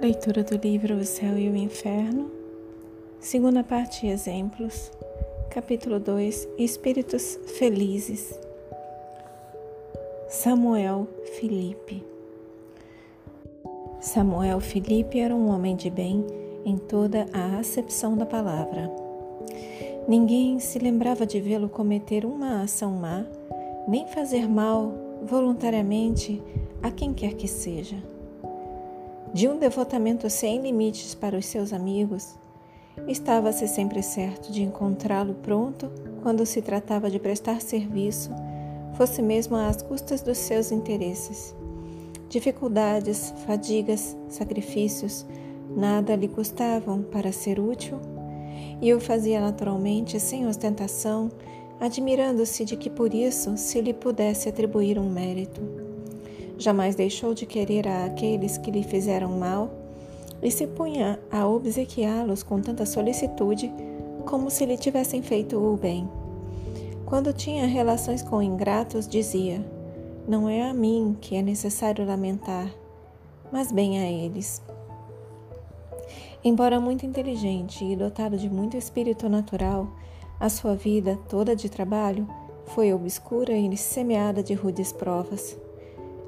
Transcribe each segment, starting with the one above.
Leitura do livro O Céu e o Inferno, segunda parte Exemplos, capítulo 2 Espíritos Felizes. Samuel Filipe Samuel Filipe era um homem de bem em toda a acepção da palavra. Ninguém se lembrava de vê-lo cometer uma ação má, nem fazer mal voluntariamente a quem quer que seja de um devotamento sem limites para os seus amigos, estava-se sempre certo de encontrá-lo pronto quando se tratava de prestar serviço, fosse mesmo às custas dos seus interesses. Dificuldades, fadigas, sacrifícios, nada lhe custavam para ser útil, e o fazia naturalmente, sem ostentação, admirando-se de que por isso se lhe pudesse atribuir um mérito. Jamais deixou de querer a aqueles que lhe fizeram mal e se punha a obsequiá-los com tanta solicitude como se lhe tivessem feito o bem. Quando tinha relações com ingratos, dizia: Não é a mim que é necessário lamentar, mas bem a eles. Embora muito inteligente e dotado de muito espírito natural, a sua vida toda de trabalho foi obscura e semeada de rudes provas.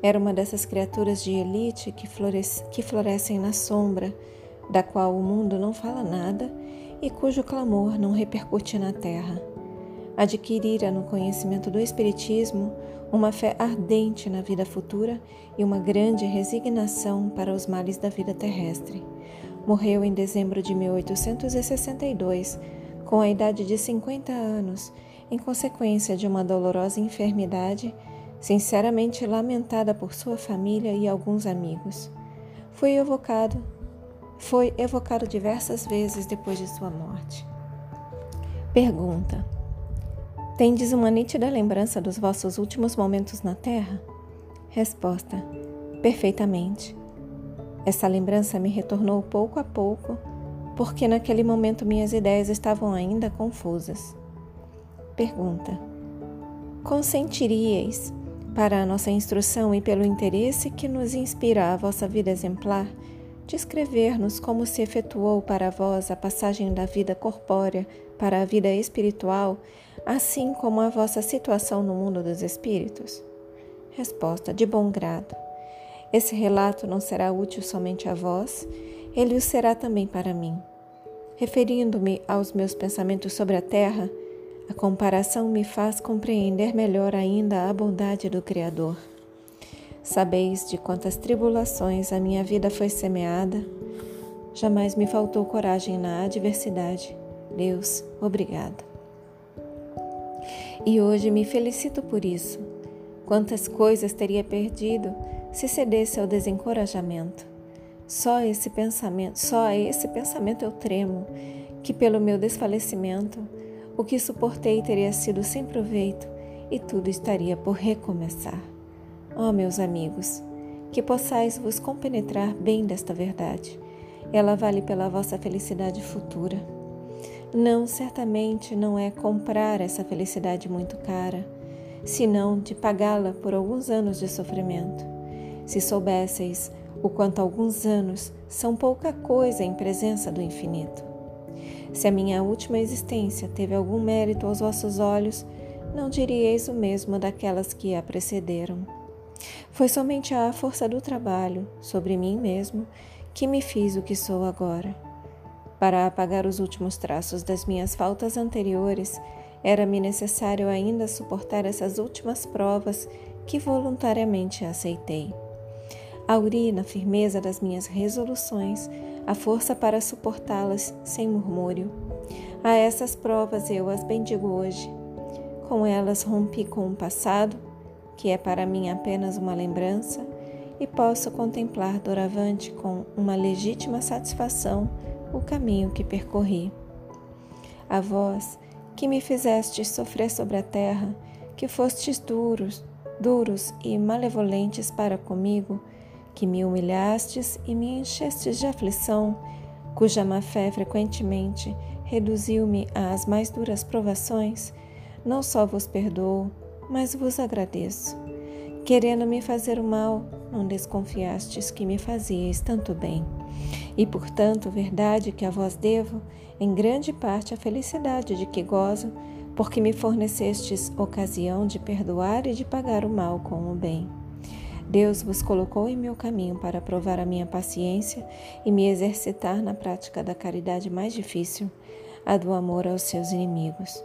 Era uma dessas criaturas de elite que, que florescem na sombra, da qual o mundo não fala nada e cujo clamor não repercute na terra. Adquirira no conhecimento do Espiritismo uma fé ardente na vida futura e uma grande resignação para os males da vida terrestre. Morreu em dezembro de 1862, com a idade de 50 anos, em consequência de uma dolorosa enfermidade sinceramente lamentada por sua família e alguns amigos. Foi evocado, foi evocado diversas vezes depois de sua morte. Pergunta: Tendes uma nítida lembrança dos vossos últimos momentos na Terra? Resposta: Perfeitamente. Essa lembrança me retornou pouco a pouco, porque naquele momento minhas ideias estavam ainda confusas. Pergunta: Consentiríeis para a nossa instrução e pelo interesse que nos inspira a vossa vida exemplar, descrever-nos como se efetuou para vós a passagem da vida corpórea para a vida espiritual, assim como a vossa situação no mundo dos espíritos? Resposta: De bom grado. Esse relato não será útil somente a vós, ele o será também para mim. Referindo-me aos meus pensamentos sobre a terra, a comparação me faz compreender melhor ainda a bondade do Criador. Sabeis de quantas tribulações a minha vida foi semeada. Jamais me faltou coragem na adversidade. Deus, obrigado. E hoje me felicito por isso. Quantas coisas teria perdido se cedesse ao desencorajamento. Só esse pensamento, só esse pensamento eu tremo, que pelo meu desfalecimento o que suportei teria sido sem proveito e tudo estaria por recomeçar. Oh, meus amigos, que possais vos compenetrar bem desta verdade. Ela vale pela vossa felicidade futura. Não, certamente não é comprar essa felicidade muito cara, senão de pagá-la por alguns anos de sofrimento. Se soubesseis o quanto alguns anos são pouca coisa em presença do infinito. Se a minha última existência teve algum mérito aos vossos olhos, não diríeis o mesmo daquelas que a precederam. Foi somente a força do trabalho sobre mim mesmo que me fiz o que sou agora. Para apagar os últimos traços das minhas faltas anteriores, era-me necessário ainda suportar essas últimas provas que voluntariamente aceitei. Auri na firmeza das minhas resoluções a força para suportá-las sem murmúrio. A essas provas eu as bendigo hoje. Com elas rompi com o passado, que é para mim apenas uma lembrança, e posso contemplar doravante com uma legítima satisfação o caminho que percorri. A vós, que me fizestes sofrer sobre a terra, que fostes duros, duros e malevolentes para comigo, que me humilhastes e me enchestes de aflição, cuja má fé frequentemente reduziu-me às mais duras provações, não só vos perdoo, mas vos agradeço. Querendo me fazer o mal, não desconfiastes que me fazias tanto bem. E, portanto, verdade que a vós devo, em grande parte, a felicidade de que gozo, porque me fornecestes ocasião de perdoar e de pagar o mal com o bem. Deus vos colocou em meu caminho para provar a minha paciência e me exercitar na prática da caridade mais difícil, a do amor aos seus inimigos.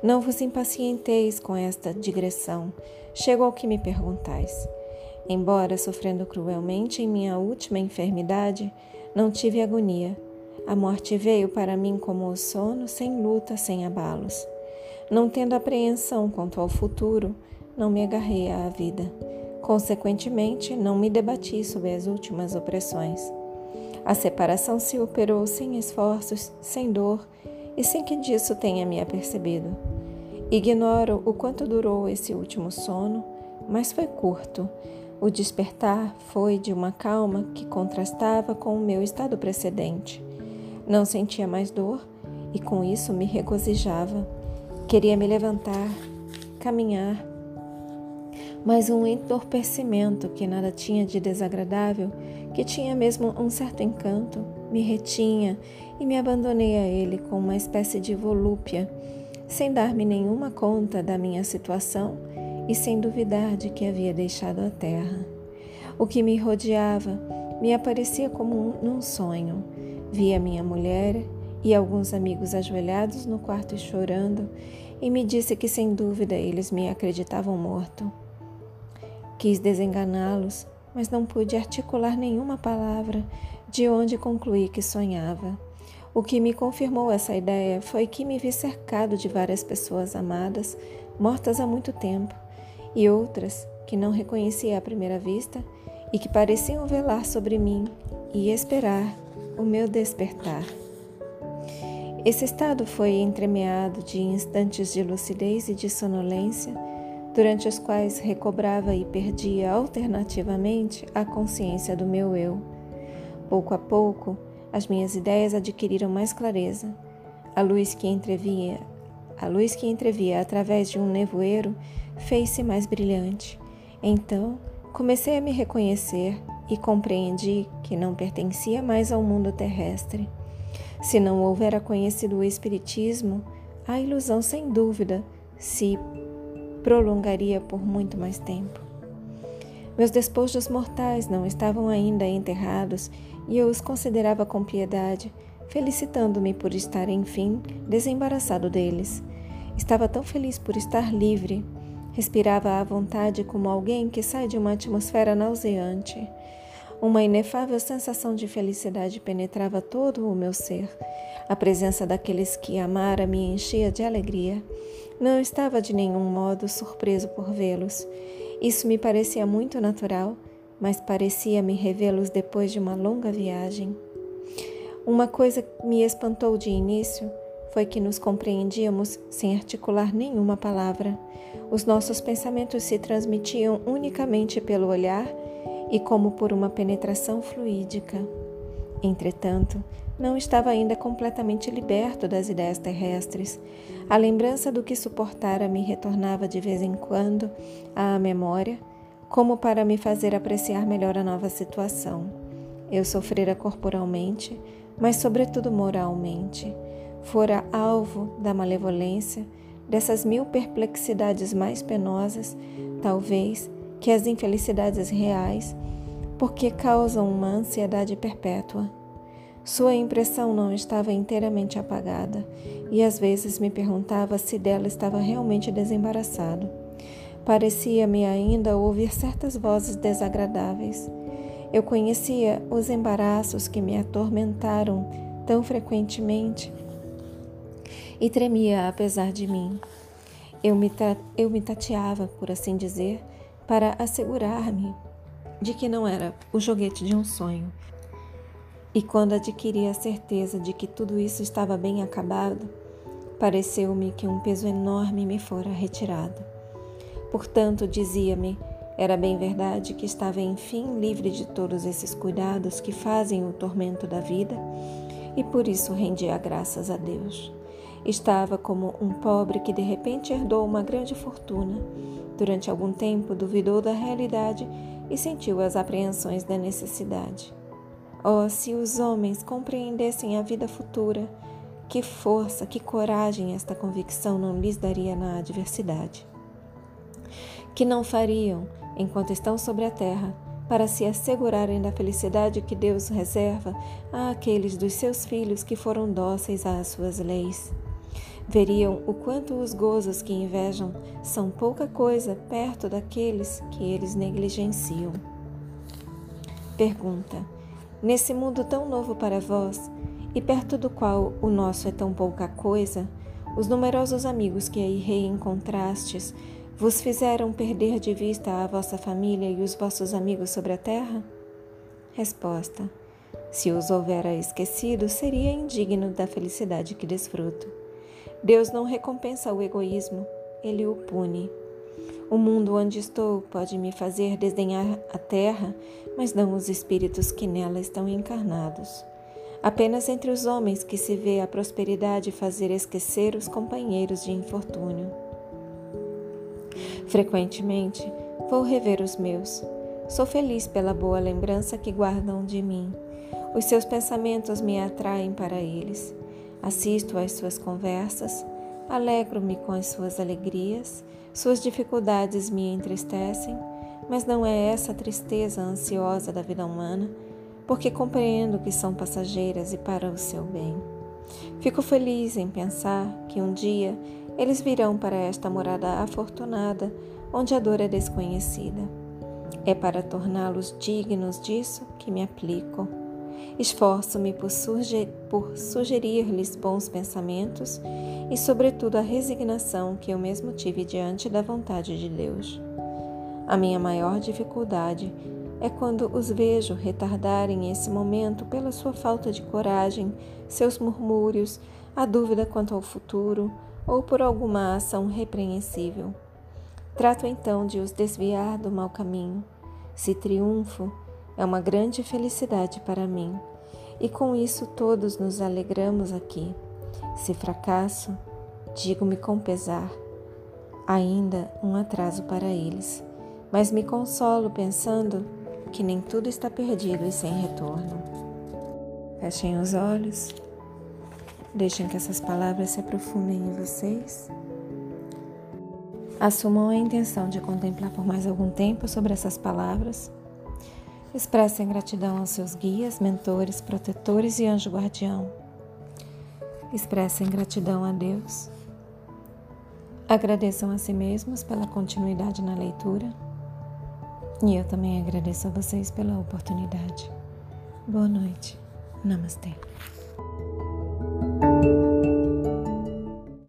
Não vos impacienteis com esta digressão, chego ao que me perguntais. Embora sofrendo cruelmente em minha última enfermidade, não tive agonia. A morte veio para mim como o sono, sem luta, sem abalos. Não tendo apreensão quanto ao futuro, não me agarrei à vida. Consequentemente, não me debati sobre as últimas opressões. A separação se operou sem esforços, sem dor e sem que disso tenha me apercebido. Ignoro o quanto durou esse último sono, mas foi curto. O despertar foi de uma calma que contrastava com o meu estado precedente. Não sentia mais dor e com isso me regozijava. Queria me levantar, caminhar, mas um entorpecimento que nada tinha de desagradável, que tinha mesmo um certo encanto, me retinha e me abandonei a ele com uma espécie de volúpia, sem dar-me nenhuma conta da minha situação e sem duvidar de que havia deixado a terra. O que me rodeava me aparecia como um, num sonho. Via minha mulher e alguns amigos ajoelhados no quarto e chorando, e me disse que sem dúvida eles me acreditavam morto. Quis desenganá-los, mas não pude articular nenhuma palavra, de onde concluí que sonhava. O que me confirmou essa ideia foi que me vi cercado de várias pessoas amadas, mortas há muito tempo, e outras que não reconhecia à primeira vista e que pareciam velar sobre mim e esperar o meu despertar. Esse estado foi entremeado de instantes de lucidez e de sonolência durante os quais recobrava e perdia alternativamente a consciência do meu eu. Pouco a pouco, as minhas ideias adquiriram mais clareza. A luz que entrevia, a luz que entrevia através de um nevoeiro fez-se mais brilhante. Então, comecei a me reconhecer e compreendi que não pertencia mais ao mundo terrestre. Se não houvera conhecido o Espiritismo, a ilusão, sem dúvida, se prolongaria por muito mais tempo. Meus despojos mortais não estavam ainda enterrados e eu os considerava com piedade, felicitando-me por estar, enfim, desembaraçado deles. Estava tão feliz por estar livre. Respirava à vontade como alguém que sai de uma atmosfera nauseante. Uma inefável sensação de felicidade penetrava todo o meu ser. A presença daqueles que amara me enchia de alegria. Não estava de nenhum modo surpreso por vê-los. Isso me parecia muito natural, mas parecia-me revê-los depois de uma longa viagem. Uma coisa que me espantou de início foi que nos compreendíamos sem articular nenhuma palavra. Os nossos pensamentos se transmitiam unicamente pelo olhar e como por uma penetração fluídica. Entretanto, não estava ainda completamente liberto das ideias terrestres. A lembrança do que suportara me retornava de vez em quando à memória, como para me fazer apreciar melhor a nova situação. Eu sofrera corporalmente, mas sobretudo moralmente. Fora alvo da malevolência, dessas mil perplexidades mais penosas, talvez, que as infelicidades reais, porque causam uma ansiedade perpétua. Sua impressão não estava inteiramente apagada e às vezes me perguntava se dela estava realmente desembaraçado. Parecia-me ainda ouvir certas vozes desagradáveis. Eu conhecia os embaraços que me atormentaram tão frequentemente e tremia apesar de mim. Eu me, eu me tateava, por assim dizer, para assegurar-me de que não era o joguete de um sonho, e quando adquiri a certeza de que tudo isso estava bem acabado, pareceu-me que um peso enorme me fora retirado. Portanto, dizia-me, era bem verdade que estava enfim livre de todos esses cuidados que fazem o tormento da vida, e por isso rendia graças a Deus. Estava como um pobre que de repente herdou uma grande fortuna. Durante algum tempo duvidou da realidade e sentiu as apreensões da necessidade. Oh, se os homens compreendessem a vida futura, que força, que coragem esta convicção não lhes daria na adversidade. Que não fariam, enquanto estão sobre a terra, para se assegurarem da felicidade que Deus reserva àqueles dos seus filhos que foram dóceis às suas leis. Veriam o quanto os gozos que invejam são pouca coisa perto daqueles que eles negligenciam. Pergunta: Nesse mundo tão novo para vós, e perto do qual o nosso é tão pouca coisa, os numerosos amigos que aí reencontrastes vos fizeram perder de vista a vossa família e os vossos amigos sobre a terra? Resposta: Se os houvera esquecido, seria indigno da felicidade que desfruto. Deus não recompensa o egoísmo, ele o pune. O mundo onde estou pode me fazer desdenhar a terra, mas não os espíritos que nela estão encarnados. Apenas entre os homens que se vê a prosperidade fazer esquecer os companheiros de infortúnio. Frequentemente vou rever os meus. Sou feliz pela boa lembrança que guardam de mim. Os seus pensamentos me atraem para eles. Assisto às suas conversas, alegro-me com as suas alegrias suas dificuldades me entristecem, mas não é essa tristeza ansiosa da vida humana, porque compreendo que são passageiras e para o seu bem. Fico feliz em pensar que um dia eles virão para esta morada afortunada, onde a dor é desconhecida. É para torná-los dignos disso que me aplico. Esforço-me por, por sugerir-lhes bons pensamentos e, sobretudo, a resignação que eu mesmo tive diante da vontade de Deus. A minha maior dificuldade é quando os vejo retardarem esse momento pela sua falta de coragem, seus murmúrios, a dúvida quanto ao futuro ou por alguma ação repreensível. Trato então de os desviar do mau caminho. Se triunfo, é uma grande felicidade para mim, e com isso todos nos alegramos aqui. Se fracasso, digo-me com pesar, ainda um atraso para eles, mas me consolo pensando que nem tudo está perdido e sem retorno. Fechem os olhos, deixem que essas palavras se aprofundem em vocês. Assumam a intenção de contemplar por mais algum tempo sobre essas palavras Expressem gratidão aos seus guias, mentores, protetores e anjo guardião. Expressem gratidão a Deus. Agradeçam a si mesmos pela continuidade na leitura. E eu também agradeço a vocês pela oportunidade. Boa noite. Namastê.